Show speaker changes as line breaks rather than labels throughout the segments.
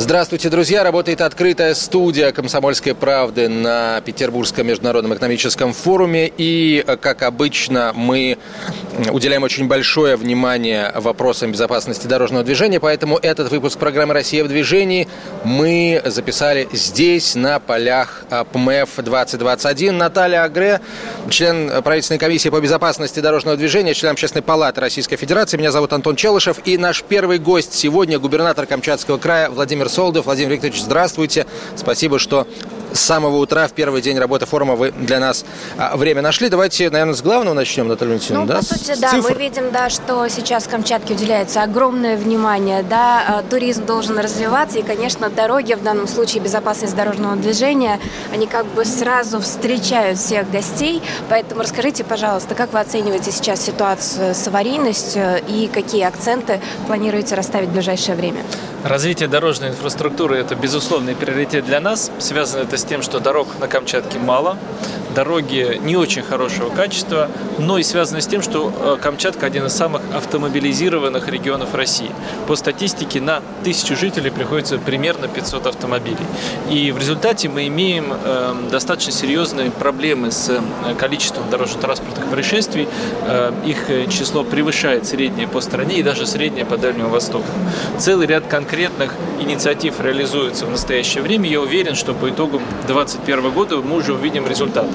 Здравствуйте, друзья! Работает открытая студия «Комсомольской правды» на Петербургском международном экономическом форуме. И, как обычно, мы уделяем очень большое внимание вопросам безопасности дорожного движения. Поэтому этот выпуск программы «Россия в движении» мы записали здесь, на полях ПМФ-2021. Наталья Агре, член правительственной комиссии по безопасности дорожного движения, член Общественной палаты Российской Федерации. Меня зовут Антон Челышев. И наш первый гость сегодня – губернатор Камчатского края Владимир Владимир. Владимир Викторович, здравствуйте. Спасибо, что с самого утра, в первый день работы форума, вы для нас а, время нашли. Давайте, наверное, с главного начнем, Наталья Валентиновна.
Ну, да? по сути, да, Цифр. мы видим, да, что сейчас Камчатке уделяется огромное внимание, да, а, туризм должен развиваться, и, конечно, дороги, в данном случае безопасность дорожного движения, они как бы сразу встречают всех гостей, поэтому расскажите, пожалуйста, как вы оцениваете сейчас ситуацию с аварийностью и какие акценты планируете расставить в ближайшее время?
Развитие дорожной инфраструктуры – это безусловный приоритет для нас. Связано это с тем, что дорог на Камчатке мало, дороги не очень хорошего качества, но и связано с тем, что э, Камчатка один из самых автомобилизированных регионов России. По статистике на тысячу жителей приходится примерно 500 автомобилей. И в результате мы имеем э, достаточно серьезные проблемы с э, количеством дорожно-транспортных происшествий. Их число превышает среднее по стране и даже среднее по Дальнему Востоку. Целый ряд конкретных инициатив реализуется в настоящее время. Я уверен, что по итогам 2021 года мы уже увидим результаты.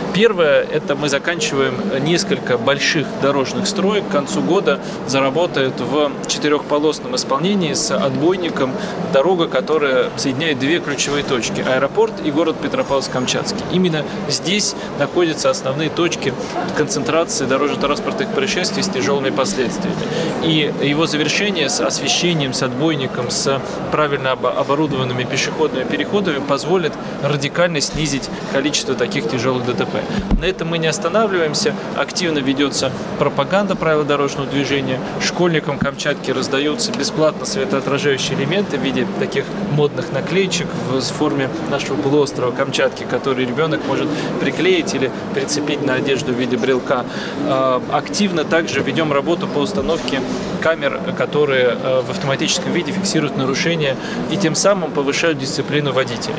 Первое, это мы заканчиваем несколько больших дорожных строек. К концу года заработает в четырехполосном исполнении с отбойником дорога, которая соединяет две ключевые точки – аэропорт и город Петропавловск-Камчатский. Именно здесь находятся основные точки концентрации дорожно-транспортных происшествий с тяжелыми последствиями. И его завершение с освещением, с отбойником, с правильно оборудованными пешеходными переходами позволит радикально снизить количество таких тяжелых ДТП. На этом мы не останавливаемся. Активно ведется пропаганда правил дорожного движения. Школьникам Камчатки раздаются бесплатно светоотражающие элементы в виде таких модных наклеечек в форме нашего полуострова Камчатки, которые ребенок может приклеить или прицепить на одежду в виде брелка. А, активно также ведем работу по установке камер, которые а, в автоматическом виде фиксируют нарушения и тем самым повышают дисциплину водителей.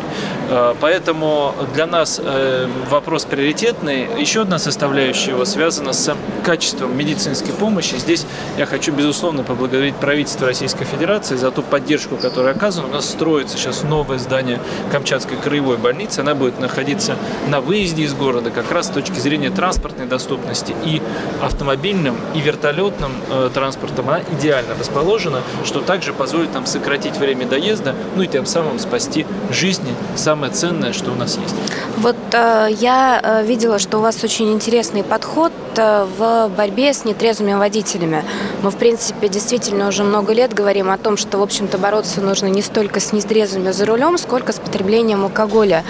А, поэтому для нас э, вопрос приоритетный. Еще одна составляющая его связана с качеством медицинской помощи. Здесь я хочу, безусловно, поблагодарить правительство Российской Федерации за ту поддержку, которая оказана. У нас строится сейчас новое здание Камчатской краевой больницы. Она будет находиться на выезде из города как раз с точки зрения транспортной доступности и автомобильным, и вертолетным э, транспортом. Она идеально расположена, что также позволит нам сократить время доезда, ну и тем самым спасти жизни, самое ценное, что у нас есть.
Вот э, я э, видела, что у вас очень интересный подход э, в борьбе с нетрезвыми водителями. Мы, в принципе, действительно уже много лет говорим о том, что, в общем-то, бороться нужно не столько с нетрезвыми за рулем, сколько с потреблением алкоголя,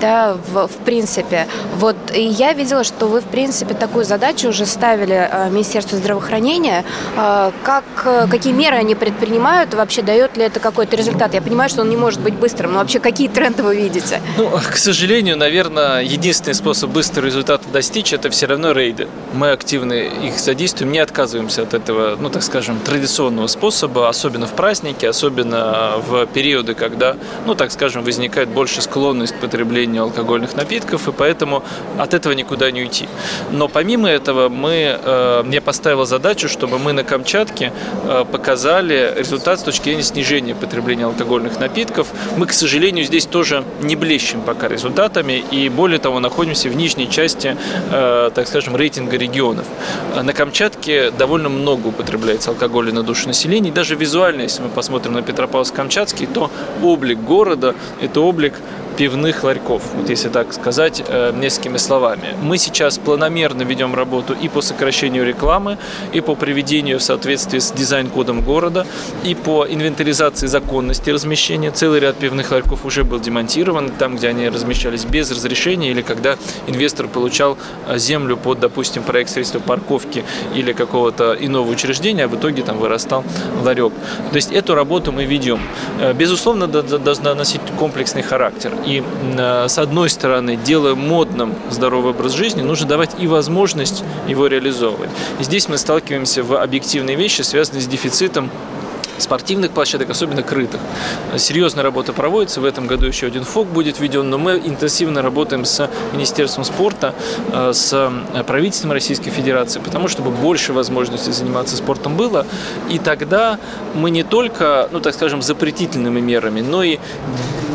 да, в, в принципе. Вот, и я видела, что вы, в принципе, такую задачу уже ставили э, Министерству здравоохранения. Э, как, какие меры они предпринимают, вообще дает ли это какой-то результат? Я понимаю, что он не может быть быстрым, но вообще какие тренды вы видите?
Ну, к сожалению, наверное, единственный способ быстро результата достичь, это все равно рейды. Мы активно их задействуем, не отказываемся от этого, ну, так скажем, традиционного способа, особенно в праздники, особенно в периоды, когда, ну, так скажем, возникает больше склонность к потреблению алкогольных напитков, и поэтому от этого никуда не уйти. Но помимо этого мы, э, я поставила задачу, чтобы мы на Камчатке э, показали результат с точки зрения снижения потребления алкогольных напитков. Мы, к сожалению, здесь тоже не блещем пока результатами, и более того, находимся в нижней части э, так скажем, рейтинга регионов. На Камчатке довольно много употребляется алкоголя на душу населения. И даже визуально, если мы посмотрим на Петропавловск-Камчатский, то облик города – это облик пивных ларьков, вот если так сказать э, несколькими словами. Мы сейчас планомерно ведем работу и по сокращению рекламы, и по приведению в соответствии с дизайн-кодом города, и по инвентаризации законности размещения. Целый ряд пивных ларьков уже был демонтирован, там, где они размещались без разрешения, или когда инвестор получал э, землю под, допустим, проект средства парковки или какого-то иного учреждения, а в итоге там вырастал ларек. То есть эту работу мы ведем. Э, безусловно, должна носить комплексный характер. И э, с одной стороны, делая модным здоровый образ жизни, нужно давать и возможность его реализовывать. И здесь мы сталкиваемся в объективные вещи, связанные с дефицитом спортивных площадок, особенно крытых. Серьезная работа проводится. В этом году еще один ФОК будет введен, но мы интенсивно работаем с Министерством спорта, э, с э, правительством Российской Федерации, потому чтобы больше возможностей заниматься спортом было. И тогда мы не только, ну так скажем, запретительными мерами, но и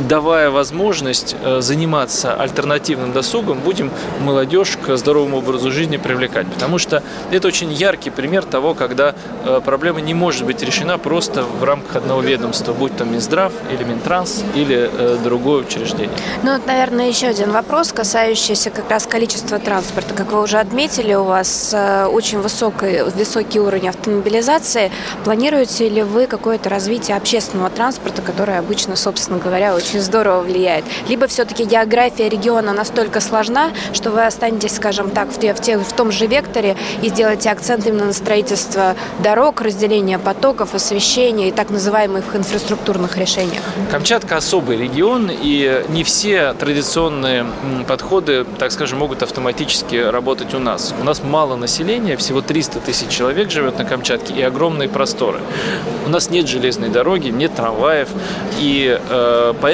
давая возможность э, заниматься альтернативным досугом, будем молодежь к здоровому образу жизни привлекать. Потому что это очень яркий пример того, когда проблема не может быть решена просто в рамках одного ведомства, будь то Минздрав или Минтранс или э, другое учреждение.
Ну, наверное, еще один вопрос, касающийся как раз количества транспорта. Как вы уже отметили, у вас э, очень высокий, высокий уровень автомобилизации. Планируете ли вы какое-то развитие общественного транспорта, которое обычно, собственно говоря, очень здорово влияет? Либо все-таки география региона настолько сложна, что вы останетесь, скажем так, в, в, в том же векторе и сделаете акцент именно на строительство дорог, разделение потоков, освещение решения и так называемых инфраструктурных решениях?
Камчатка особый регион, и не все традиционные подходы, так скажем, могут автоматически работать у нас. У нас мало населения, всего 300 тысяч человек живет на Камчатке и огромные просторы. У нас нет железной дороги, нет трамваев, и э, поэтому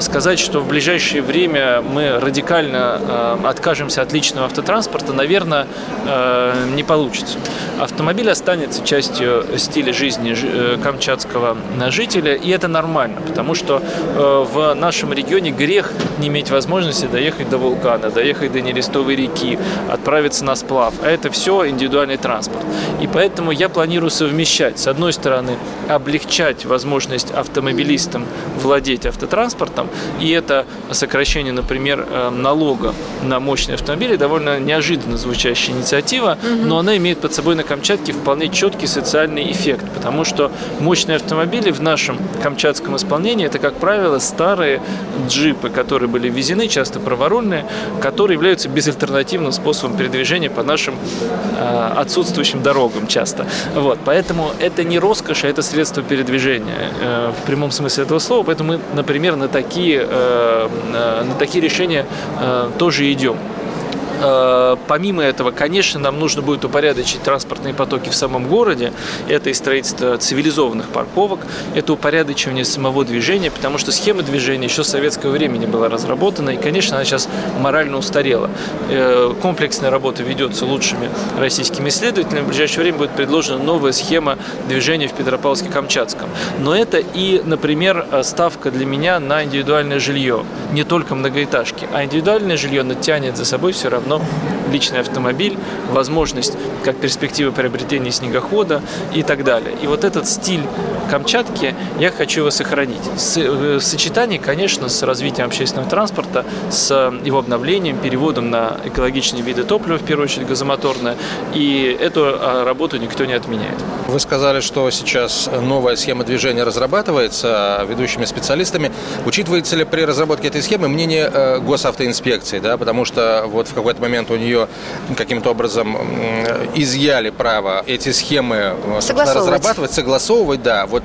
сказать, что в ближайшее время мы радикально э, откажемся от личного автотранспорта, наверное, э, не получится. Автомобиль останется частью стиля жизни э, камчатского жителя, и это нормально, потому что в нашем регионе грех не иметь возможности доехать до вулкана, доехать до Нерестовой реки, отправиться на сплав, а это все индивидуальный транспорт. И поэтому я планирую совмещать, с одной стороны, облегчать возможность автомобилистам владеть автотранспортом, и это сокращение, например, э, налога на мощные автомобили, довольно неожиданно звучащая инициатива, но она имеет под собой на Камчатке вполне четкий социальный эффект, потому что мощные автомобили в нашем камчатском исполнении это, как правило, старые джипы, которые были ввезены, часто праворульные, которые являются безальтернативным способом передвижения по нашим э, отсутствующим дорогам часто. Вот, поэтому это не роскошь, а это средство передвижения э, в прямом смысле этого слова. Поэтому мы, например, на такие, э, э на такие решения э, тоже идем. Э, помимо этого, конечно, нам нужно будет упорядочить транспортные потоки в самом городе. Это и строительство цивилизованных парковок, это упорядочивание самого движения, потому что схема движения еще с советского времени была разработана, и, конечно, она сейчас морально устарела. Э, комплексная работа ведется лучшими российскими исследователями. В ближайшее время будет предложена новая схема движения в Петропавловске-Камчатском. Но это и, например, ставка для меня на индивидуальное жилье. Не только многоэтажки, а индивидуальное жилье натянет за собой все равно равно личный автомобиль, возможность как перспектива приобретения снегохода и так далее. И вот этот стиль Камчатки я хочу его сохранить. Э, в сочетании, конечно, с развитием общественного транспорта, с его обновлением, переводом на экологичные виды топлива, в первую очередь газомоторное, и эту а, работу никто не отменяет.
Вы сказали, что сейчас новая схема движения разрабатывается ведущими специалистами. Учитывается ли при разработке этой схемы мнение э, госавтоинспекции, да, потому что вот в какой-то момент у нее каким-то образом изъяли право эти схемы
э,
разрабатывать, согласовывать, да. Вот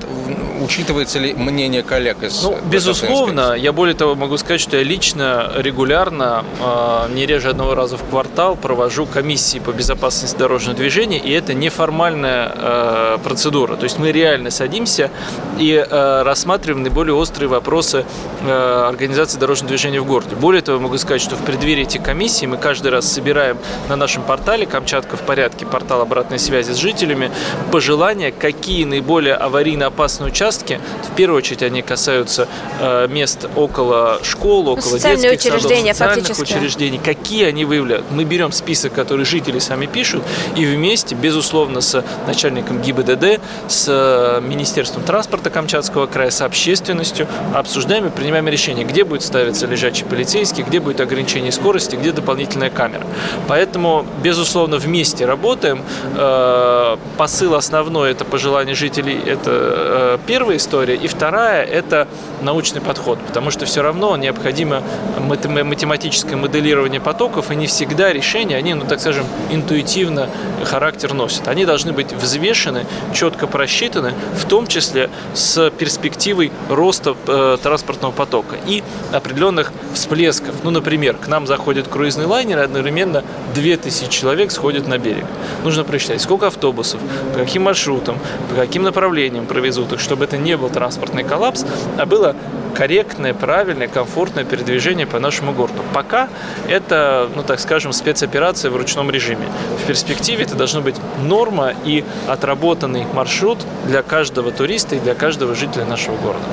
учитывается ли мнение коллег из
Ну, безусловно, я более того могу сказать, что я лично регулярно, э, не реже одного раза в квартал, провожу комиссии по безопасности дорожного движения, и это неформальная э, процедура. То есть мы реально садимся и рассматриваем наиболее острые вопросы организации дорожного движения в городе. Более того, могу сказать, что в преддверии этих комиссий мы каждый раз собираем на нашем портале «Камчатка в порядке», портал обратной связи с жителями, пожелания, какие наиболее аварийно опасные участки. В первую очередь они касаются э, мест около школ, около
ну, детских учреждения,
садов, социальных фактически. учреждений. Какие они выявляют? Мы берем список, который жители сами пишут, и вместе, безусловно, с начальником ГИБДД, с э, Министерством транспорта Камчатского края, с общественностью обсуждаем и принимаем решение, где будет ставиться лежачий полицейский, где будет ограничение скорости, где дополнительная камера. Поэтому, безусловно, вместе работаем. Э, посыл основной – это пожелание жителей, это э, первая история. И вторая – это научный подход, потому что все равно необходимо математическое моделирование потоков, и не всегда решения, они, ну так скажем, интуитивно характер носят. Они должны быть взвешены, четко просчитаны, в том числе с перспективой роста э, транспортного потока и определенных всплесков. Ну, например, к нам заходит круизный лайнер, и одновременно 2000 человек сходят на берег. Нужно просчитать, сколько автобусов, по каким маршрутам, по каким направлениям провезут их, чтобы это не был транспортный коллапс, а было корректное, правильное, комфортное передвижение по нашему городу. Пока это, ну так скажем, спецоперация в ручном режиме. В перспективе это должно быть норма и отработанный маршрут для каждого туриста и для каждого жителя нашего города.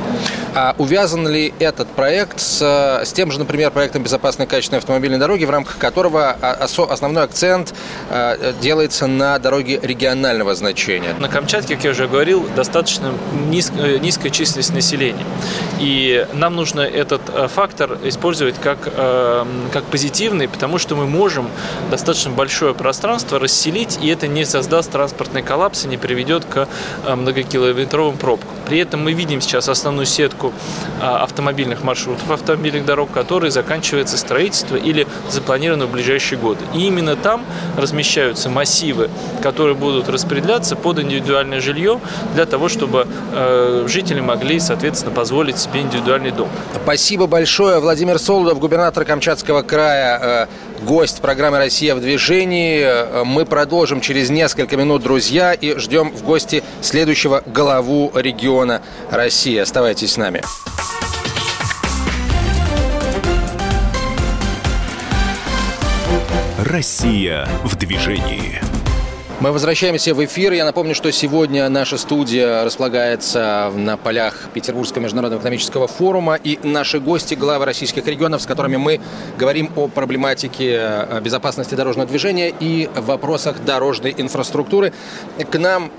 А увязан ли этот проект с, с тем же, например, проектом безопасной качественной автомобильной дороги, в рамках которого основной акцент э, делается на дороге регионального значения?
На Камчатке, как я уже говорил, достаточно э, низкая численность населения. И нам нужно этот э, фактор использовать как, как позитивный, потому что мы можем достаточно большое пространство расселить, и это не создаст транспортный коллапс и не приведет к многокилометровым пробкам. При этом мы видим сейчас основную сетку а, автомобильных маршрутов, автомобильных дорог, которые заканчивается строительство или запланировано в ближайшие годы. И именно там размещаются массивы, которые будут распределяться под индивидуальное жилье для того, чтобы э, жители могли, соответственно, позволить себе индивидуальный дом.
Спасибо большое. Владимир Солодов, губернатор Камчатского края, э, гость программы «Россия в движении». Э, мы продолжим через несколько минут, друзья, и ждем в гости следующего главу региона России. Оставайтесь с нами нами.
Россия в движении.
Мы возвращаемся в эфир. Я напомню, что сегодня наша студия располагается на полях Петербургского международного экономического форума. И наши гости, главы российских регионов, с которыми мы говорим о проблематике безопасности дорожного движения и вопросах дорожной инфраструктуры. К нам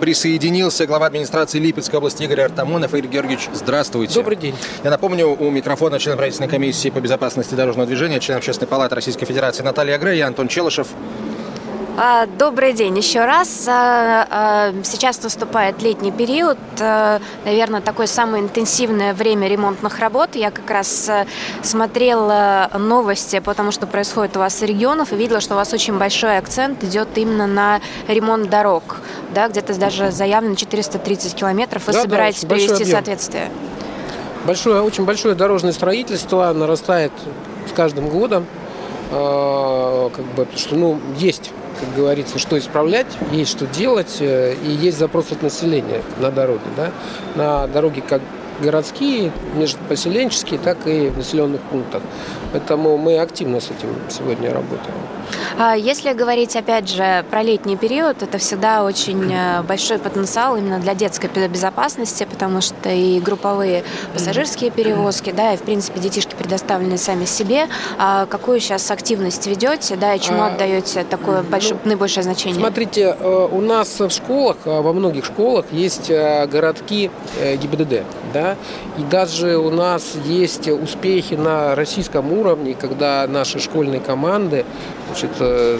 присоединился глава администрации Липецкой области Игорь Артамонов. Игорь Георгиевич, здравствуйте.
Добрый день.
Я напомню, у микрофона член правительственной комиссии по безопасности дорожного движения, член Общественной палаты Российской Федерации Наталья Грей и Антон Челышев.
А, добрый день еще раз. А, а, сейчас наступает летний период, наверное, такое самое интенсивное время ремонтных работ. Я как раз смотрела новости, потому что происходит у вас в регионах, и видела, что у вас очень большой акцент идет именно на ремонт дорог. Да, где-то даже заявлено 430 километров. Вы да, собираетесь да, привести соответствие?
Большое, очень большое дорожное строительство нарастает с каждым годом. Как бы, потому что ну, есть как говорится, что исправлять, есть что делать, э, и есть запрос от населения на дороге. Да? На дороге как городские, межпоселенческие, так и в населенных пунктах. Поэтому мы активно с этим сегодня работаем.
А если говорить, опять же, про летний период, это всегда очень э, большой потенциал именно для детской безопасности, потому что и групповые пассажирские перевозки, да, и, в принципе, детишки предоставлены сами себе. А какую сейчас активность ведете, да, и чему а, отдаете такое ну, большое, ну, наибольшее значение?
Смотрите, э, у нас в школах, э, во многих школах есть городки ГИБДД, да, и даже у нас есть успехи на российском уровне, когда наши школьные команды значит,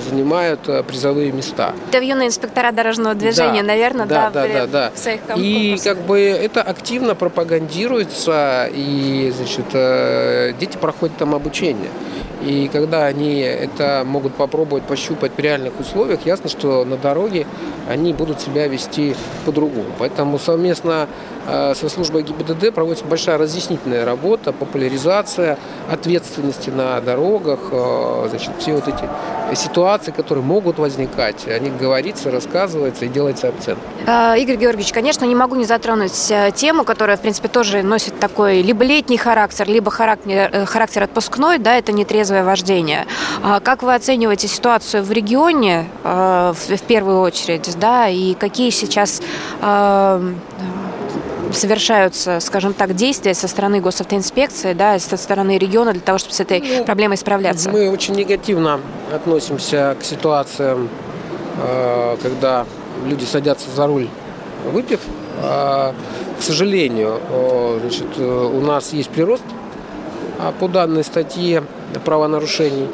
занимают э, призовые места.
Это юные инспектора дорожного движения, да, наверное,
да, да, да, да, в своих И как бы это активно пропагандируется, и значит, э, дети проходят там обучение. И когда они это могут попробовать пощупать в реальных условиях, ясно, что на дороге они будут себя вести по-другому. Поэтому совместно Э, со службой ГИБДД проводится большая разъяснительная работа, популяризация ответственности на дорогах, э, значит, все вот эти ситуации, которые могут возникать, о них говорится, рассказывается и делается акцент.
Э, Игорь Георгиевич, конечно, не могу не затронуть тему, которая, в принципе, тоже носит такой либо летний характер, либо характер, характер отпускной, да, это нетрезвое вождение. А как вы оцениваете ситуацию в регионе в первую очередь, да, и какие сейчас совершаются, скажем так, действия со стороны госавтоинспекции, да, со стороны региона для того, чтобы с этой ну, проблемой справляться?
Мы очень негативно относимся к ситуациям, э, когда люди садятся за руль выпив. А, к сожалению, значит, у нас есть прирост а, по данной статье правонарушений.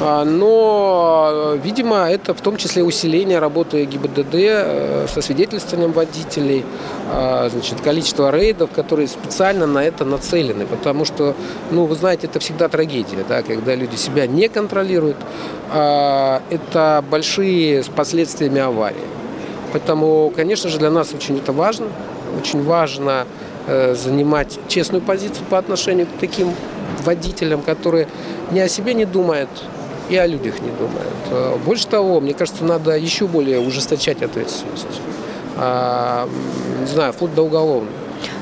А, но, видимо, это в том числе усиление работы ГИБДД э, со свидетельствованием водителей, значит, количество рейдов, которые специально на это нацелены. Потому что, ну, вы знаете, это всегда трагедия, да, когда люди себя не контролируют. Это большие с последствиями аварии. Поэтому, конечно же, для нас очень это важно. Очень важно э, занимать честную позицию по отношению к таким водителям, которые ни о себе не думают и о людях не думают. Э, больше того, мне кажется, надо еще более ужесточать ответственность. А, не знаю, вплоть до уголовной.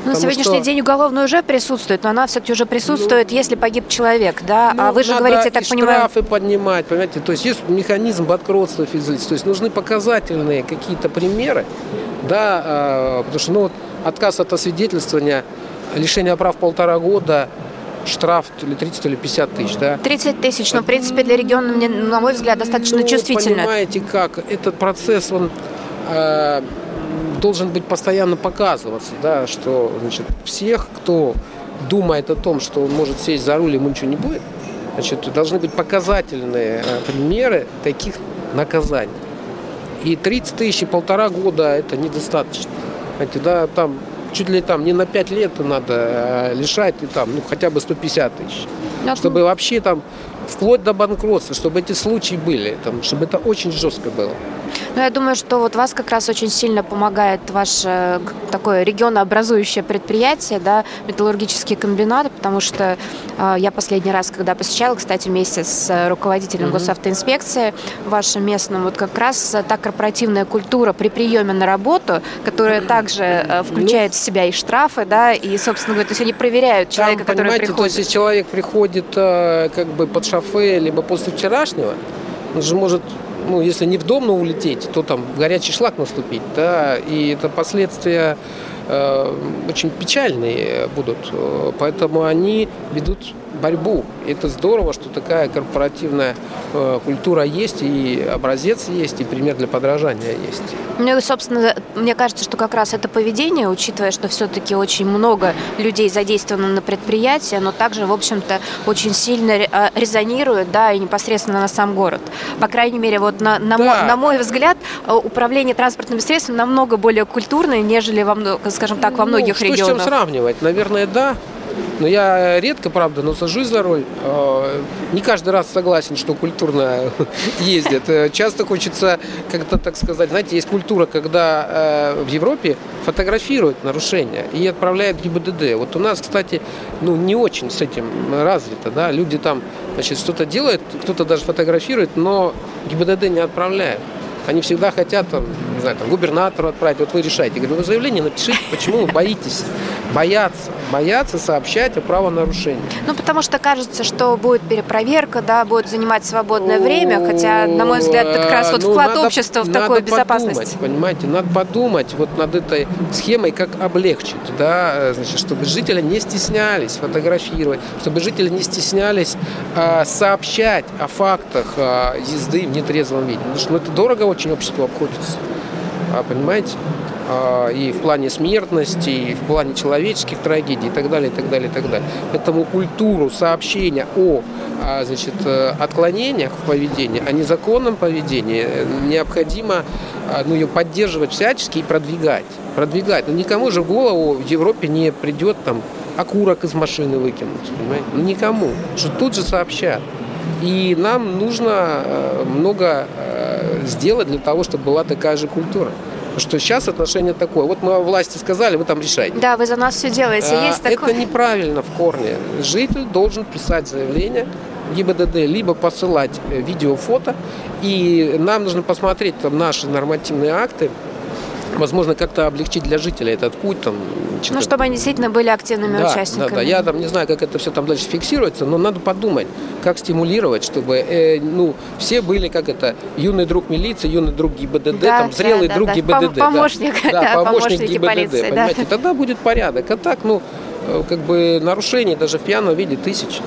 Ну, на сегодняшний что... день уголовная уже присутствует, но она все-таки уже присутствует, ну, если погиб человек, да?
Ну,
а вы же говорите, так
и
понимаю...
штрафы поднимать, понимаете? То есть есть механизм банкротства физлиц. То есть нужны показательные какие-то примеры, да, а, потому что, ну, вот отказ от освидетельствования, лишение прав полтора года, штраф то ли 30, то ли 50 тысяч, да?
30 тысяч, но, в принципе, для региона, мне, на мой взгляд, достаточно
ну,
чувствительно.
понимаете как, этот процесс, он э, должен быть постоянно показываться, да, что значит, всех, кто думает о том, что он может сесть за руль, ему ничего не будет, значит, должны быть показательные э, примеры таких наказаний. И 30 тысяч и полтора года это недостаточно. Знаете, да, там чуть ли там не на 5 лет надо э, лишать, и там, ну, хотя бы 150 тысяч. Чтобы вообще там вплоть до банкротства, чтобы эти случаи были, там, чтобы это очень жестко было.
Ну, я думаю, что вот вас как раз очень сильно помогает ваше такое регионообразующее предприятие, да, металлургический комбинат, потому что э, я последний раз, когда посещала, кстати, вместе с руководителем угу. госавтоинспекции вашим местным, вот как раз та корпоративная культура при приеме на работу, которая также э, включает ну, в себя и штрафы, да, и, собственно говоря, то есть они проверяют человека,
там,
который приходит. То
есть, если человек приходит э, как бы под шофе, либо после вчерашнего, он же может ну, если не в дом, но улететь, то там горячий шлак наступить, да, и это последствия э, очень печальные будут. Поэтому они ведут борьбу. И это здорово, что такая корпоративная э, культура есть, и образец есть, и пример для подражания есть.
Ну и, собственно, мне кажется, что как раз это поведение, учитывая, что все-таки очень много людей задействовано на предприятии, оно также, в общем-то, очень сильно э, резонирует, да, и непосредственно на сам город. По крайней мере, вот на, на, да. мой, на мой взгляд, э, управление транспортными средствами намного более культурное, нежели, во, скажем так, во ну, многих ну, что регионах.
Что с чем сравнивать? Наверное, да. Но я редко, правда, но сажусь за руль. А, не каждый раз согласен, что культурно ездят. Э, часто хочется как-то, так сказать, знаете, есть культура, когда э, в Европе фотографируют нарушения и отправляют в ГИБДД. Вот у нас, кстати, ну, не очень с этим развито, да, люди там, значит, что-то делают, кто-то даже фотографирует, но ГИБДД не отправляет. Они всегда хотят, там, не знаю, там, губернатору отправить, вот вы решаете. Я говорю, вы заявление напишите, почему вы боитесь. Бояться, бояться сообщать о правонарушении.
Ну, потому что кажется, что будет перепроверка, да, будет занимать свободное время, хотя, на мой взгляд, это как раз вот ну, вклад надо, общества в такую безопасность.
Понимаете, надо подумать вот над этой схемой, как облегчить, да, значит, чтобы жители не стеснялись фотографировать, чтобы жители не стеснялись а, сообщать о фактах а, езды в нетрезвом виде. Потому что ну, это дорого очень обществу обходится. А, понимаете? А, и в плане смертности, и в плане человеческих трагедий, и так далее, и так далее, и так далее. Поэтому культуру сообщения о а, значит, э, отклонениях в поведении, о незаконном поведении необходимо ну, ее поддерживать всячески и продвигать. Продвигать. Но никому же в голову в Европе не придет там окурок из машины выкинуть. Понимаете? Ну, никому. Что тут же сообщат. И нам нужно э, много э, сделать для того, чтобы была такая же культура что сейчас отношение такое. Вот мы власти сказали, вы там решаете.
Да, вы за нас все делаете. А, Есть
такое? Это неправильно в корне. Житель должен писать заявление ГИБДД, либо посылать видео, фото. И нам нужно посмотреть там наши нормативные акты, возможно, как-то облегчить для жителей этот путь. Там,
ну, чтобы они действительно были активными
да,
участниками.
Да, да, я там не знаю, как это все там дальше фиксируется, но надо подумать, как стимулировать, чтобы э, ну, все были, как это, юный друг милиции, юный друг ГИБДД, да, там, зрелый да, друг да, ГИБДД.
Помощник,
да,
да,
помощник ГИБДД,
полиции,
понимаете, да. тогда будет порядок. А так, ну, э, как бы нарушений даже в пьяном виде тысячи.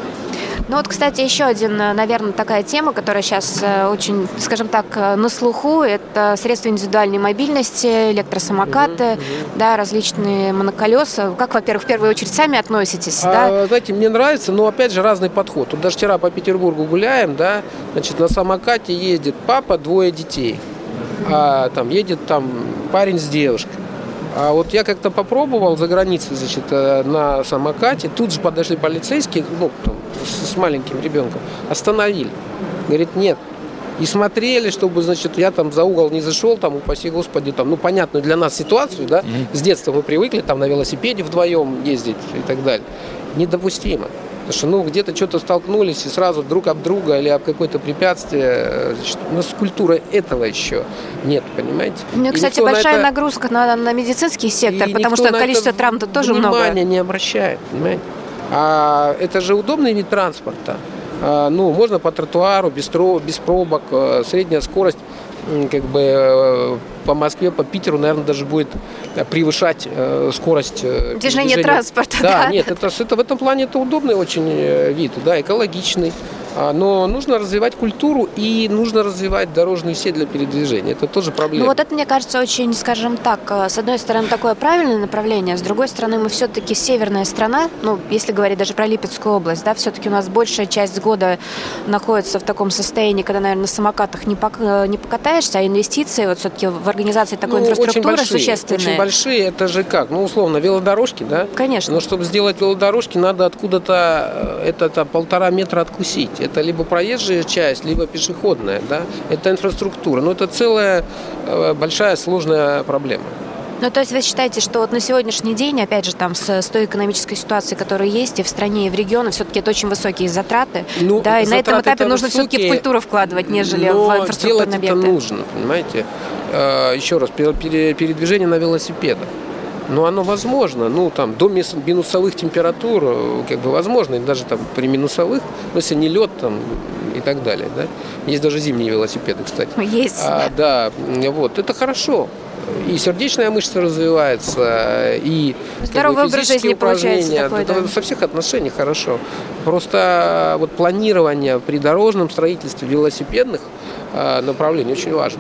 Ну вот, кстати, еще один, э, наверное, такая тема, которая сейчас э, очень, скажем так, э, на слуху, это средства индивидуальной мобильности, электросамокаты, угу, угу. да, различные моноколеса. Как, во-первых, в первую очередь сами относитесь, а,
да? Знаете, мне нравится, но опять же разный подход. Вот даже вчера по Петербургу гуляем, да, значит, на самокате ездит папа, двое детей, а там едет там парень с девушкой. А вот я как-то попробовал за границей, значит, на самокате, тут же подошли полицейские, ну, там, с, с маленьким ребенком, остановили. Говорит, нет. И смотрели, чтобы, значит, я там за угол не зашел, там, упаси господи, там, ну, понятную для нас ситуацию, да, mm-hmm. с детства мы привыкли там на велосипеде вдвоем ездить и так далее. Недопустимо. Потому что, ну, где-то что-то столкнулись и сразу друг об друга или об какое-то препятствие. Значит, у нас культуры этого еще нет, понимаете?
У меня, кстати, большая на это... нагрузка на, на медицинский сектор, и потому что количество травм тут тоже
много.
Внимания
не обращает, понимаете? А это же удобный вид транспорта. А, ну, можно по тротуару, без, тру, без пробок, э, средняя скорость как бы э, по Москве, по Питеру, наверное, даже будет превышать э, скорость
движения, движения транспорта.
Да, да, нет, это, это в этом плане это удобный очень вид, да, экологичный. А, но нужно развивать культуру и нужно развивать дорожную сеть для передвижения. Это тоже проблема.
Ну вот это, мне кажется, очень, скажем так, э, с одной стороны, такое правильное направление, с другой стороны, мы все-таки северная страна, ну, если говорить даже про Липецкую область, да, все-таки у нас большая часть года находится в таком состоянии, когда, наверное, на самокатах не, пок э, не покатаешься, а инвестиции вот все-таки в организации такой ну, инфраструктуры
очень большие,
существенные.
Очень большие, это же как? Ну, условно, велодорожки, да?
Конечно.
Но чтобы сделать велодорожки, надо откуда-то это, это полтора метра откусить это либо проезжая часть, либо пешеходная, да, это инфраструктура. Но это целая э, большая сложная проблема.
Ну, то есть вы считаете, что вот на сегодняшний день, опять же, там, с, с той экономической ситуацией, которая есть и в стране, и в регионах, все-таки это очень высокие затраты. Ну, да, и на этом этапе нужно высокие, все-таки в культуру вкладывать, нежели
но
в инфраструктурные
делать
объекты.
это нужно, понимаете. Э, еще раз, передвижение на велосипедах. Но оно возможно, ну, там, до минусовых температур, э, как бы возможно, и даже там при минусовых, ну, если не лед там и так далее, да. Есть даже зимние велосипеды, кстати.
Есть.
А, да, вот, это хорошо. И сердечная мышца развивается, и
Здоровый как бы, образ жизни
упражнения.
Такой,
это,
да.
со всех отношений хорошо. Просто вот планирование при дорожном строительстве велосипедных а, направлений очень важно.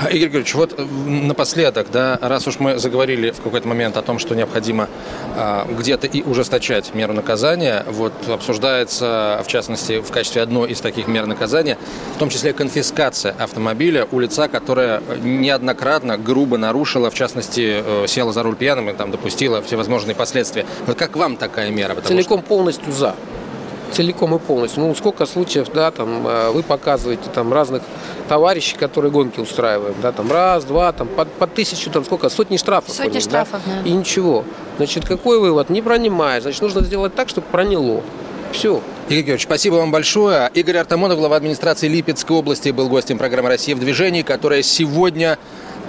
А, Игорь Григорьевич, вот э, напоследок, да, раз уж мы заговорили в какой-то момент о том, что необходимо а, где-то и ужесточать меру наказания, вот обсуждается, в частности, в качестве одной из таких мер наказания, в том числе конфискация автомобиля у лица, которое неоднократно грубо нарушило, в частности, э, села за руль пьяным и там допустила всевозможные последствия. Вот как вам такая мера?
Потому Целиком что... полностью за целиком и полностью. Ну, сколько случаев, да, там, э, вы показываете там разных товарищей, которые гонки устраивают, да, там, раз, два, там, по, по тысячу, там, сколько, сотни штрафов.
Сотни ходит, штрафов, да?
да. И ничего. Значит, какой вывод? Не пронимает. Значит, нужно сделать так, чтобы проняло. Все.
Игорь Георгиевич, спасибо вам большое. Игорь Артамонов, глава администрации Липецкой области, был гостем программы «Россия в движении», которая сегодня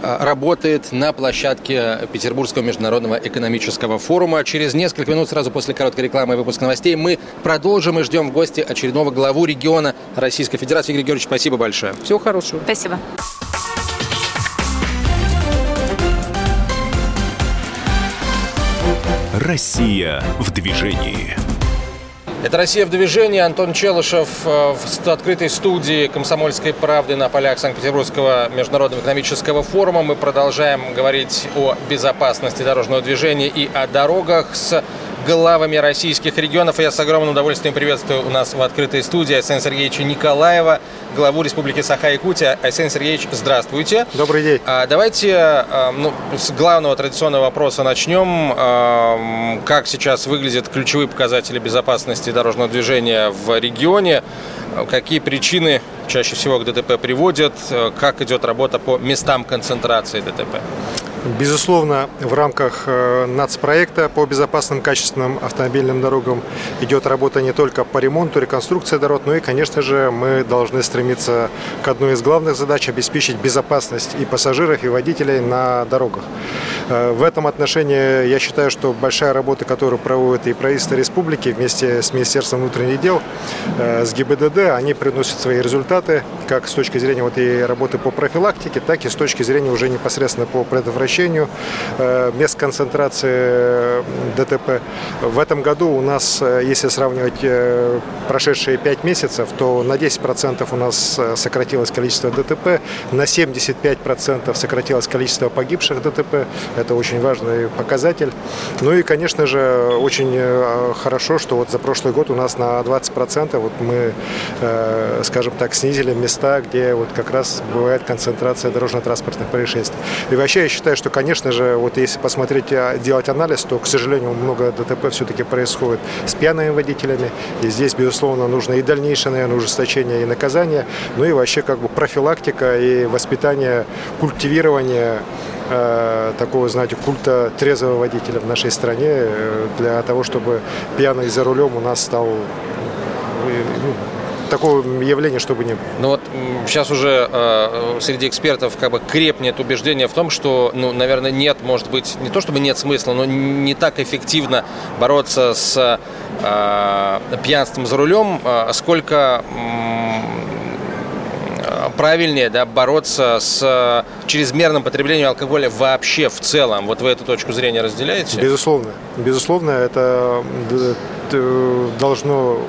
работает на площадке Петербургского международного экономического форума. Через несколько минут, сразу после короткой рекламы и выпуска новостей, мы продолжим и ждем в гости очередного главу региона Российской Федерации. Игорь Георгиевич, спасибо большое.
Всего хорошего.
Спасибо.
Россия в движении.
Это «Россия в движении». Антон Челышев э, в открытой студии «Комсомольской правды» на полях Санкт-Петербургского международного экономического форума. Мы продолжаем говорить о безопасности дорожного движения и о дорогах с главами российских регионов. я с огромным удовольствием приветствую у нас в открытой студии Айсена Сергеевича Николаева, главу Республики Саха-Якутия. Айсен Сергеевич, здравствуйте.
Добрый день.
А, давайте а, ну, с главного традиционного вопроса начнем. А, как сейчас выглядят ключевые показатели безопасности дорожного движения в регионе? Какие причины чаще всего к ДТП приводят? Как идет работа по местам концентрации ДТП?
Безусловно, в рамках э, нацпроекта по безопасным качественным автомобильным дорогам идет работа не только по ремонту, реконструкции дорог, но и, конечно же, мы должны стремиться к одной из главных задач – обеспечить безопасность и пассажиров, и водителей на дорогах. Э, в этом отношении я считаю, что большая работа, которую проводит и правительство республики вместе с Министерством внутренних дел, э, с ГИБДД, они приносят свои результаты, как с точки зрения вот и работы по профилактике, так и с точки зрения уже непосредственно по предотвращению э, мест концентрации ДТП. В этом году у нас, если сравнивать прошедшие 5 месяцев, то на 10% у нас сократилось количество ДТП, на 75% сократилось количество погибших ДТП. Это очень важный показатель. Ну и, конечно же, очень э, хорошо, что вот за прошлый год у нас на 20% вот мы, э, скажем так, снизили места, где вот как раз бывает концентрация дорожно-транспортных происшествий. И вообще я считаю, что, конечно же, вот если посмотреть, а, делать анализ, то, к сожалению, много ДТП все-таки происходит с пьяными водителями. И здесь, безусловно, нужно и дальнейшее, наверное, ужесточение и наказание, ну и вообще как бы профилактика и воспитание, культивирование Э, такого, знаете, культа трезвого водителя в нашей стране э, для того, чтобы пьяный за рулем у нас стал э, ну, такого явления, чтобы не было.
Ну сейчас уже э, среди экспертов как бы крепнет убеждение в том, что, ну, наверное, нет, может быть, не то чтобы нет смысла, но не так эффективно бороться с э, пьянством за рулем, э, сколько правильнее да, бороться с чрезмерным потреблением алкоголя вообще в целом? Вот вы эту точку зрения разделяете?
Безусловно. Безусловно, это Э, должно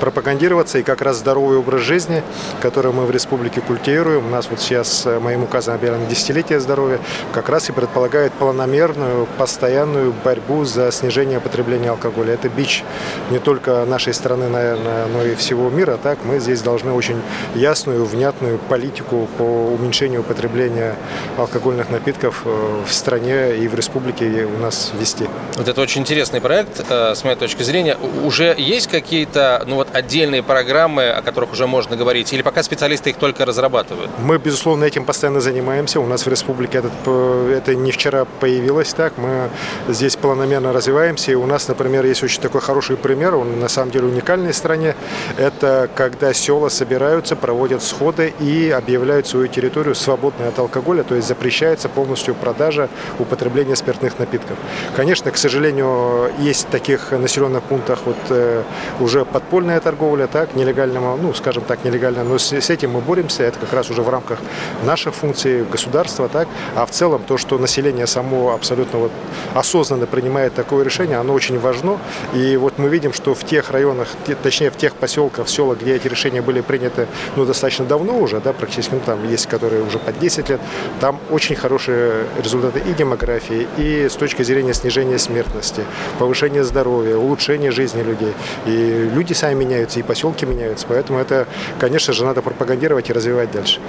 пропагандироваться и как раз здоровый образ жизни, который мы в республике культивируем. У нас вот сейчас э, моим указом объявлено десятилетие здоровья, как раз и предполагает планомерную, постоянную борьбу за снижение потребления алкоголя. Это бич не только нашей страны, наверное, но и всего мира. Так мы здесь должны очень ясную, внятную политику по уменьшению потребления алкогольных напитков э, в стране и в республике у нас вести.
Вот это очень интересный проект, с моей точки зрения уже есть какие-то ну вот, отдельные программы, о которых уже можно говорить, или пока специалисты их только разрабатывают?
Мы, безусловно, этим постоянно занимаемся. У нас в республике этот, это не вчера появилось так. Мы здесь планомерно развиваемся. И у нас, например, есть очень такой хороший пример, он на самом деле уникальный в стране. Это когда села собираются, проводят сходы и объявляют свою территорию свободной от алкоголя, то есть запрещается полностью продажа, употребление спиртных напитков. Конечно, к сожалению, есть в таких населенных пунктах вот э, уже подпольная торговля, так, нелегального, ну, скажем так, нелегально, но с, с этим мы боремся, это как раз уже в рамках наших функций государства, так, а в целом то, что население само абсолютно вот осознанно принимает такое решение, оно очень важно, и вот мы видим, что в тех районах, точнее в тех поселках, селах, где эти решения были приняты, ну, достаточно давно уже, да, практически, ну, там есть, которые уже под 10 лет, там очень хорошие результаты и демографии, и с точки зрения снижения смертности, повышения здоровья, улучшения жизни людей. И люди сами меняются, и поселки меняются. Поэтому это, конечно же, надо пропагандировать и развивать дальше.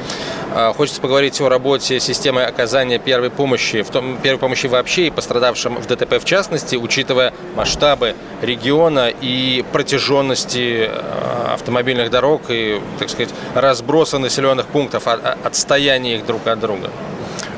А, хочется поговорить о работе системы оказания первой помощи, в том, первой помощи вообще и пострадавшим в ДТП в частности, учитывая масштабы региона и протяженности а, автомобильных дорог и, так сказать, разброса населенных пунктов, отстояние их друг от друга.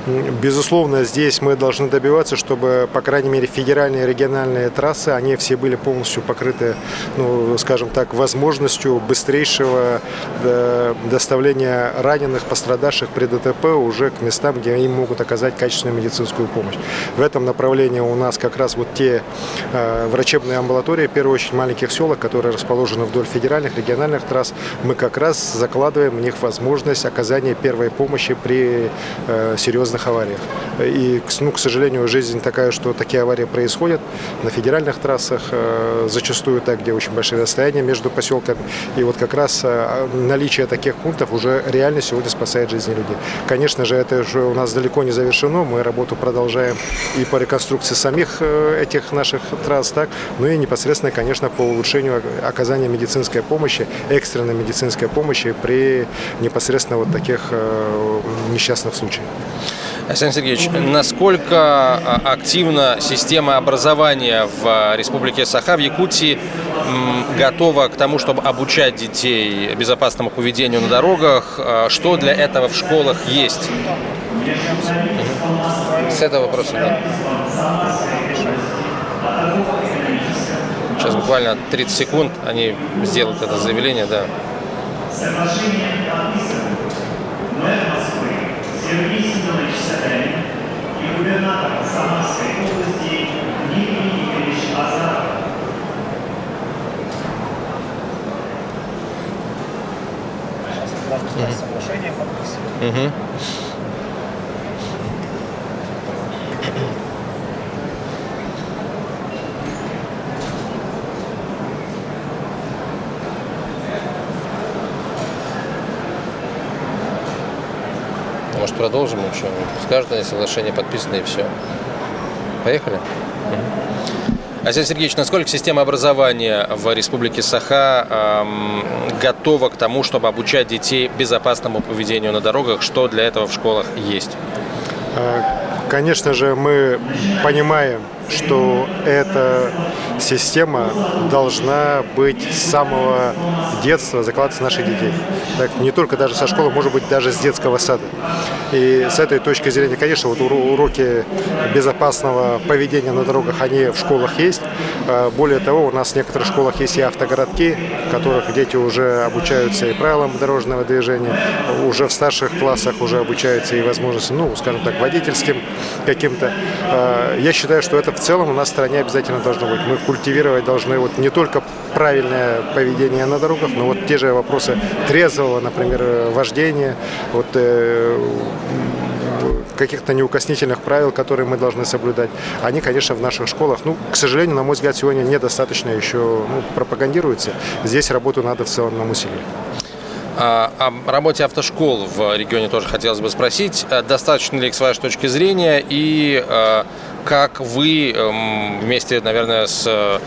Безусловно, здесь мы должны добиваться, чтобы, по крайней мере, федеральные и региональные трассы, они все были полностью покрыты, ну, скажем так, возможностью быстрейшего э, доставления раненых, пострадавших при ДТП уже к местам, где им могут оказать качественную медицинскую помощь. В этом направлении у нас как раз вот те э, врачебные амбулатории, в первую очередь маленьких селах, которые расположены вдоль федеральных, региональных трасс, мы как раз закладываем в них возможность оказания первой помощи при э, серьезных разных авариях. И, ну, к сожалению, жизнь такая, что такие аварии происходят на федеральных трассах, э, зачастую так, где очень большие расстояния между поселками. И вот как раз э, наличие таких пунктов уже реально сегодня спасает жизни людей. Конечно же, это уже у нас далеко не завершено. Мы работу продолжаем и по реконструкции самих э, этих наших трасс, так, ну и непосредственно, конечно, по улучшению оказания медицинской помощи, экстренной медицинской помощи при непосредственно вот таких несчастных случаях.
Александр Сергеевич, насколько а, активна система образования в а, Республике Саха, в Якутии, готова к тому, чтобы обучать детей безопасному поведению на дорогах? А, что для этого в школах есть? С этого вопроса, да. Сейчас буквально 30 секунд они сделают это заявление, да. Сергей Семенович Собянин и губернатор Самарской области Дмитрий Игоревич Азаров. Сейчас соглашение подписывать. Может, продолжим еще? Скажут они, соглашение подписано и все. Поехали? Асиль Сергеевич, насколько система образования в Республике Саха эм, готова к тому, чтобы обучать детей безопасному поведению на дорогах? Что для этого в школах есть?
Э, конечно же, мы понимаем, что эта система должна быть с самого детства закладываться в наших детей. Так, не только даже со школы, может быть, даже с детского сада. И с этой точки зрения, конечно, вот уроки безопасного поведения на дорогах, они в школах есть. А, более того, у нас в некоторых школах есть и автогородки, в которых дети уже обучаются и правилам дорожного движения, уже в старших классах уже обучаются и возможностям, ну, скажем так, водительским каким-то. А, я считаю, что это в целом у нас в стране обязательно должно быть. Мы культивировать должны вот не только правильное поведение на дорогах, но вот те же вопросы трезвого, например, вождения, вот э, каких-то неукоснительных правил, которые мы должны соблюдать, они, конечно, в наших школах, ну, к сожалению, на мой взгляд, сегодня недостаточно еще ну, пропагандируются. Здесь работу надо в целом нам усилить.
О работе автошкол в регионе тоже хотелось бы спросить. Э, достаточно ли, с вашей точки зрения, и э, как вы эм, вместе, наверное, с э,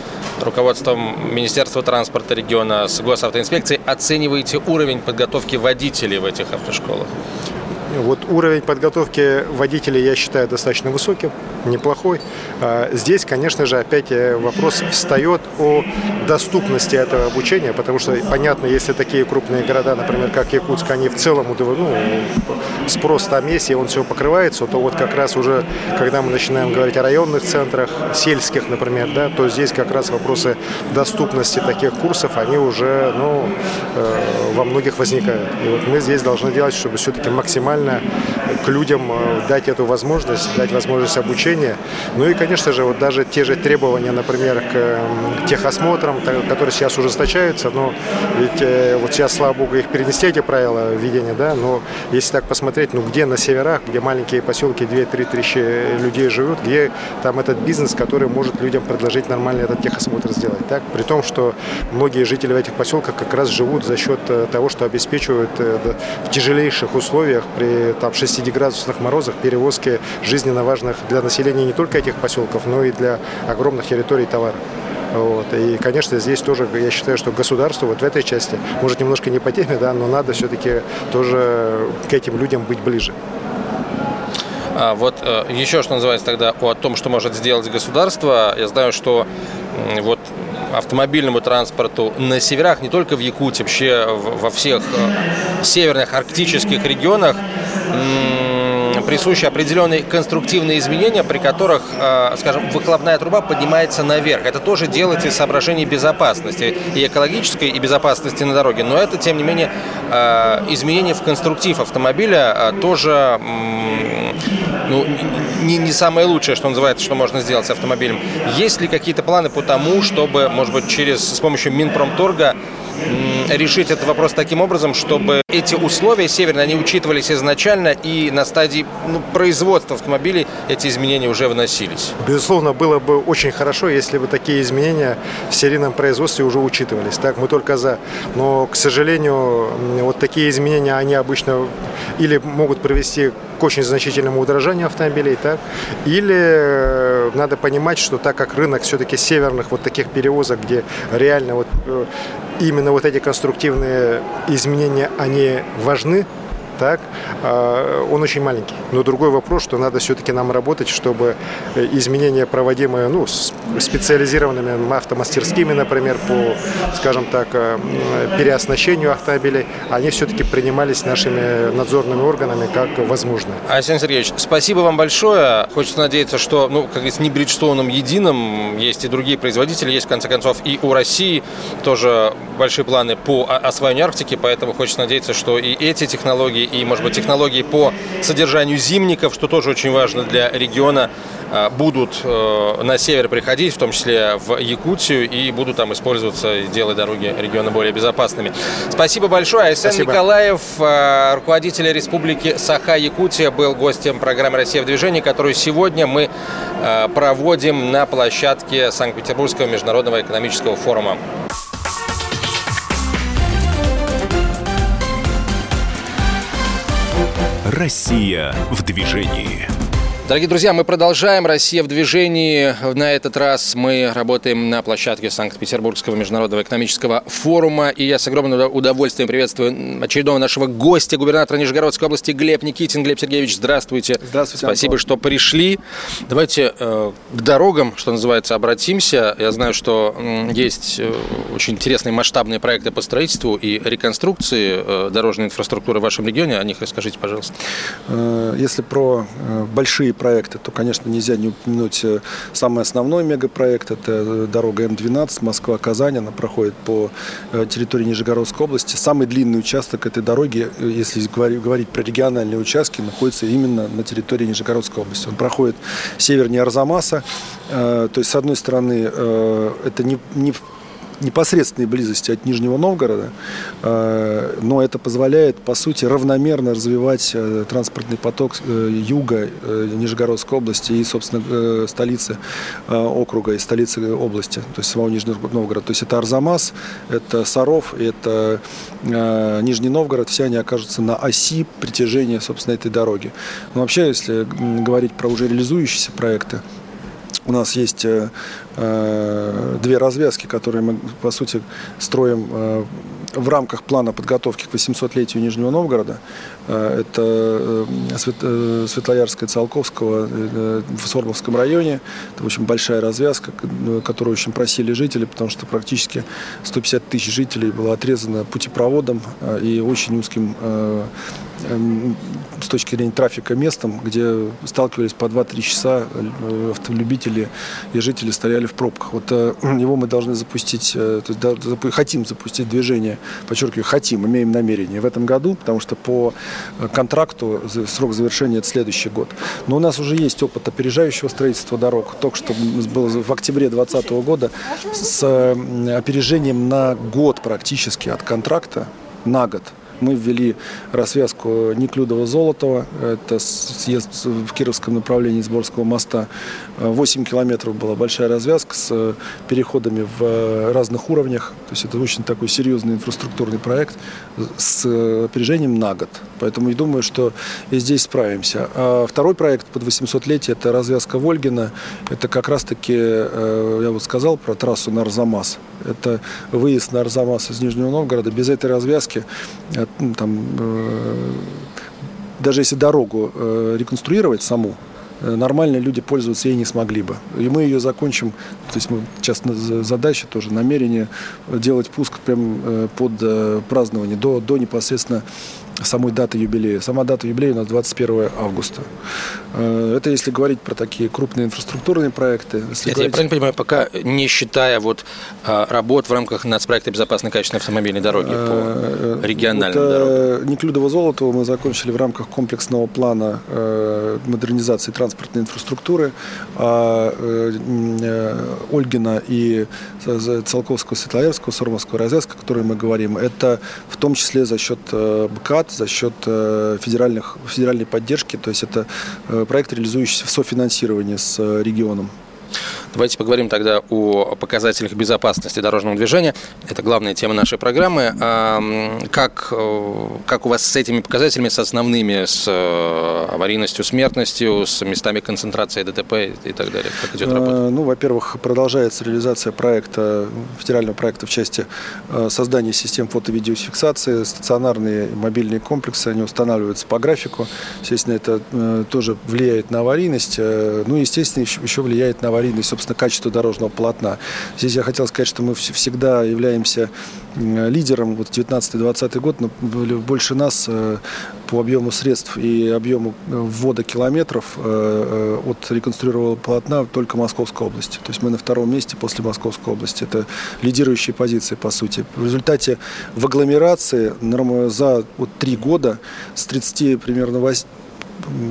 руководством Министерства транспорта региона, с госавтоинспекцией оцениваете уровень подготовки водителей в этих автошколах?
Вот уровень подготовки водителей я считаю достаточно высоким, неплохой. А, здесь, конечно же, опять э, вопрос встает о доступности этого обучения, потому что, понятно, если такие крупные города, например, как Якутск, они в целом, ну, спрос там есть, и он все покрывается, то вот как раз уже, когда мы начинаем говорить о районных центрах, сельских, например, да, то здесь как раз вопросы доступности таких курсов, они уже, ну, э, во многих возникают. И вот мы здесь должны делать, чтобы все-таки максимально максимально к людям э, дать эту возможность, дать возможность обучения. Ну и, конечно же, вот даже те же требования, например, к техосмотрам, которые сейчас ужесточаются, но ведь э, вот сейчас, слава богу, их перенести, эти правила введения, да, но если так посмотреть, ну где на северах, где маленькие поселки, 2-3 тысячи людей живут, где там этот бизнес, который может людям предложить нормальный этот техосмотр сделать, так? При том, что многие жители в этих поселках как раз живут за счет э, того, что обеспечивают в тяжелейших условиях при там 60-градусных морозах перевозки жизненно важных для населения не только этих поселков, но и для огромных территорий товаров. Вот. И, конечно, здесь тоже, я считаю, что государство вот в этой части, может, немножко не по теме, да, но надо все-таки тоже к этим людям быть ближе.
А вот э, еще что называется тогда о том, что может сделать государство. Я знаю, что вот автомобильному транспорту на северах, не только в Якутии, вообще во всех э, северных арктических регионах присущи определенные конструктивные изменения, при которых, э, скажем, выхлопная труба поднимается наверх. Это тоже делается из соображений безопасности, и экологической, и безопасности на дороге. Но это, тем не менее, э, изменение в конструктив автомобиля тоже ну, не, не самое лучшее, что называется, что можно сделать с автомобилем. Есть ли какие-то планы по тому, чтобы, может быть, через, с помощью Минпромторга решить этот вопрос таким образом, чтобы эти условия северные, они учитывались изначально и на стадии ну, производства автомобилей эти изменения уже вносились?
Безусловно, было бы очень хорошо, если бы такие изменения в серийном производстве уже учитывались. Так, мы только за. Но, к сожалению, вот такие изменения, они обычно или могут привести к очень значительному удорожанию автомобилей, так, или э, надо понимать, что так как рынок все-таки северных вот таких перевозок, где реально вот э, именно вот эти конструктивные изменения, они важны, так, он очень маленький. Но другой вопрос, что надо все-таки нам работать, чтобы изменения, проводимые ну, специализированными автомастерскими, например, по, скажем так, переоснащению автомобилей, они все-таки принимались нашими надзорными органами как возможно.
Александр Сергеевич, спасибо вам большое. Хочется надеяться, что, ну, как говорится, не Бриджстоуном единым, есть и другие производители, есть, в конце концов, и у России тоже большие планы по освоению Арктики, поэтому хочется надеяться, что и эти технологии, и, может быть, технологии по содержанию зимников, что тоже очень важно для региона, Э, будут э, на север приходить, в том числе в Якутию, и будут там использоваться и делать дороги региона более безопасными. Спасибо большое. Айсен Спасибо. Николаев, э, руководитель Республики Саха-Якутия, был гостем программы «Россия в движении», которую сегодня мы проводим на площадке Санкт-Петербургского международного экономического форума.
Россия в движении.
Дорогие друзья, мы продолжаем. Россия в движении. На этот раз мы работаем на площадке Санкт-Петербургского международного экономического форума. И я с огромным удовольствием приветствую очередного нашего гостя, губернатора Нижегородской области Глеб Никитин. Глеб Сергеевич, здравствуйте.
Здравствуйте.
Спасибо, Антон. что пришли. Давайте э, к дорогам, что называется, обратимся. Я знаю, что э, есть э, очень интересные масштабные проекты по строительству и реконструкции э, дорожной инфраструктуры в вашем регионе. О них расскажите, пожалуйста.
Э, если про э, большие проекты, то, конечно, нельзя не упомянуть э, самый основной мегапроект. Это э, дорога М12 Москва-Казань. Она проходит по э, территории Нижегородской области. Самый длинный участок этой дороги, если говорить про региональные участки, находится именно на территории Нижегородской области. Он проходит севернее Арзамаса. То есть, с одной стороны, это не, не непосредственной близости от Нижнего Новгорода, э, но это позволяет, по сути, равномерно развивать э, транспортный поток э, юга Нижегородской области и, собственно, столицы округа и столицы области, то есть самого Нижнего Новгорода. То есть это Арзамас, это Саров, это Нижний Новгород, все они окажутся на оси притяжения, собственно, этой дороги. Но вообще, если говорить про уже реализующиеся проекты, у нас есть две развязки, которые мы, по сути, строим э, в рамках плана подготовки к 800-летию Нижнего Новгорода. Э, это Светлоярская Циолковского в Сормовском районе. Это очень большая развязка, которую очень просили жители, потому что практически 150 тысяч жителей было отрезано путепроводом и очень узким с точки зрения трафика местом, где сталкивались по 2-3 часа автолюбители и жители стояли в пробках. Вот э, его мы должны запустить, э, то есть хотим запустить движение, подчеркиваю, хотим, имеем намерение в этом году, потому что по э, контракту срок завершения это следующий год. Но у нас уже есть опыт опережающего строительства дорог. Только что было в октябре 2020 года с опережением на год практически от контракта на год мы ввели развязку Неклюдова-Золотого. Это съезд в Кировском направлении Сборского моста. 8 километров была большая развязка с переходами в разных уровнях. То есть это очень такой серьезный инфраструктурный проект с опережением на год. Поэтому я думаю, что и здесь справимся. А второй проект под 800-летие – это развязка Вольгина. Это как раз-таки, э, я вот сказал про трассу на Арзамас. Это выезд на Арзамас из Нижнего Новгорода. Без этой развязки э, там, э, даже если дорогу реконструировать саму, нормальные люди пользоваться ей не смогли бы. И мы ее закончим, то есть мы сейчас задача тоже, намерение делать пуск прямо под празднование, до, до непосредственно самой даты юбилея. Сама дата юбилея у нас 21 августа. Э, это если говорить про такие крупные инфраструктурные проекты. Если
Это
говорить...
я правильно понимаю, пока не считая вот а, работ в рамках нацпроекта безопасной качественной автомобильной дороги по э, региональным вот, дорогам?
Неклюдово Золотого мы закончили в рамках комплексного плана э, модернизации транспортной инфраструктуры. А Ольгина и Циолковского, Светлоярского, Сормовского развязка, о которой мы говорим, это в том числе за счет БКАТ, за счет федеральных, федеральной поддержки. То есть это проект, реализующийся в софинансировании с э, регионом.
Давайте поговорим тогда о показателях безопасности дорожного движения. Это главная тема нашей программы. Как, э, как у вас с этими показателями, с основными, с э, аварийностью, смертностью, с местами концентрации ДТП и так далее? Как идет работа?
Ну, во-первых, продолжается реализация проекта, федерального проекта в части создания систем фото-видеофиксации. Стационарные мобильные комплексы, они устанавливаются по графику. Естественно, это тоже влияет на аварийность. Ну, естественно, еще влияет на аварийность, собственно, качество дорожного полотна. Здесь я хотел сказать, что мы всегда являемся лидером. Вот 19-20 год но больше нас э, по объему средств и объему э, ввода километров э, от реконструированного полотна только Московской области. То есть мы на втором месте после Московской области. Это лидирующие позиции, по сути. В результате в агломерации за вот, три года с 30 примерно 8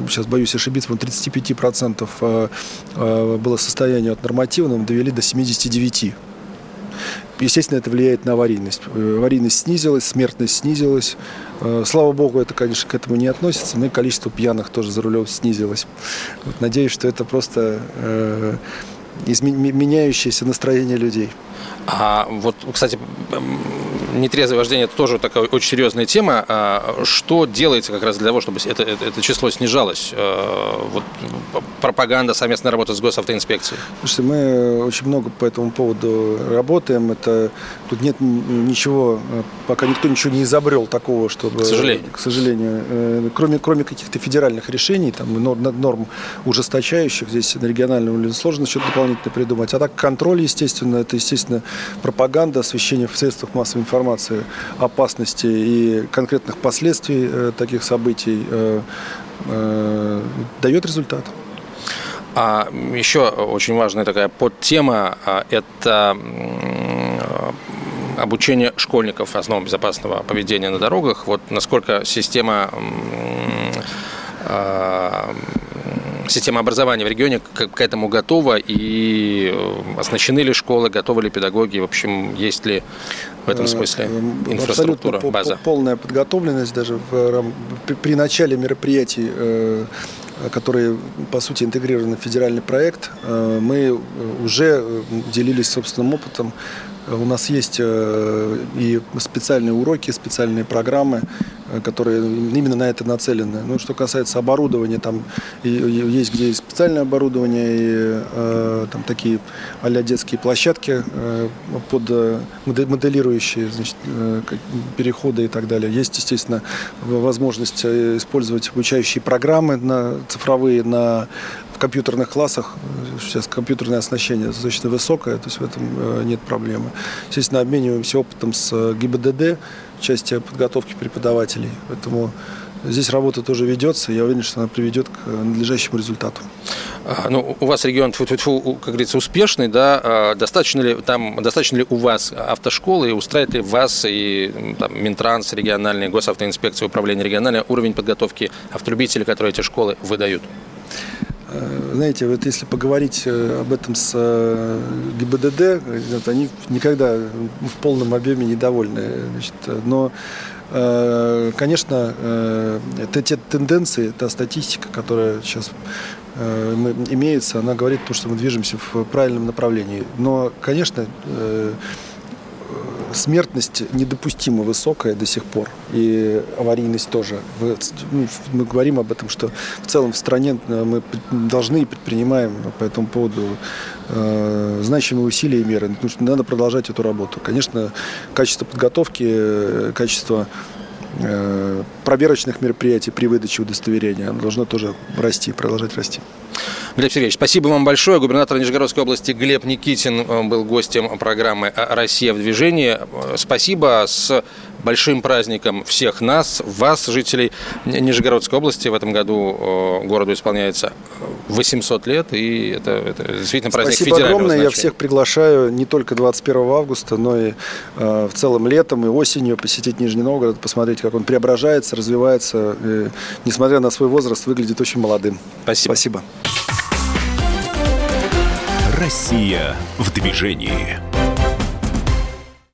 сейчас боюсь ошибиться, 35% э, э, было состояние от нормативного, довели до 79%. Естественно, это влияет на аварийность. Э, аварийность снизилась, смертность снизилась. Слава богу, это, конечно, к этому не относится, но и количество пьяных тоже за рулем снизилось. Вот, надеюсь, что это просто э, меняющееся настроение людей.
А вот, кстати, нетрезвое вождение это тоже такая очень серьезная тема. А что делается как раз для того, чтобы это, это, это число снижалось? А, вот пропаганда, совместная работа с госавтоинспекцией.
Слушайте, мы очень много по этому поводу работаем. Это тут нет ничего, пока никто ничего не изобрел такого, чтобы.
К сожалению.
К сожалению. Э, кроме, кроме каких-то федеральных решений, там, норм, норм ужесточающих, здесь на региональном уровне сложно что-то дополнительно придумать. А так контроль, естественно, это, естественно, пропаганда, освещение в средствах массовой информации опасности и конкретных последствий э, таких событий э, э, дает результат.
А еще очень важная такая подтема а, – это обучение школьников основам безопасного поведения на дорогах. Вот насколько система а, система образования в регионе к, к этому готова и э, оснащены ли школы, готовы ли педагоги, в общем, есть ли в этом смысле э, инфраструктура, Абсолютно база?
полная подготовленность даже в, при начале мероприятий э, которые, по сути, интегрированы в федеральный проект, мы уже делились собственным опытом. У нас есть э, и специальные уроки, специальные программы, э, которые именно на это нацелены. Ну, что касается оборудования, там есть где есть специальное оборудование, и э, там такие а детские площадки под моделирующие значит, переходы и так далее. Есть, естественно, возможность использовать обучающие программы на, цифровые на в компьютерных классах сейчас компьютерное оснащение достаточно высокое, то есть в этом э, нет проблемы. Естественно, обмениваемся опытом с э, ГИБДД части подготовки преподавателей. Поэтому здесь работа тоже ведется, я уверен, что она приведет к надлежащему результату.
А, ну, у вас регион, как говорится, успешный, да? А достаточно ли, там, достаточно ли у вас автошколы, и устраивает ли вас и там, Минтранс региональный, госавтоинспекция, управление региональное уровень подготовки автолюбителей, которые эти школы выдают?
Э, знаете, вот если поговорить э, об этом с э, ГИБДД, они никогда в полном объеме недовольны. Значит, но Конечно, это те тенденции, та статистика, которая сейчас имеется, она говорит, что мы движемся в правильном направлении. Но, конечно, смертность недопустимо высокая до сих пор, и аварийность тоже. Ну, мы говорим об этом, что в целом в стране э, мы должны и предпринимаем по этому поводу э, значимые усилия и меры, потому что надо продолжать эту работу. Конечно, качество подготовки, э, качество проверочных мероприятий при выдаче удостоверения должно тоже расти, продолжать расти.
Глеб Сергеевич, спасибо вам большое. Губернатор Нижегородской области Глеб Никитин э, был гостем программы «Россия в движении». Спасибо. С большим праздником всех нас, вас, жителей Нижегородской области. В этом году э, городу исполняется 800 лет, и это, это действительно праздник
Спасибо огромное.
Значения.
Я всех приглашаю не только 21 августа, но и э, в целом летом и осенью посетить Нижний Новгород, посмотреть, как он преображается, развивается. И, несмотря на свой возраст, выглядит очень молодым.
Спасибо.
Спасибо.
Россия в движении.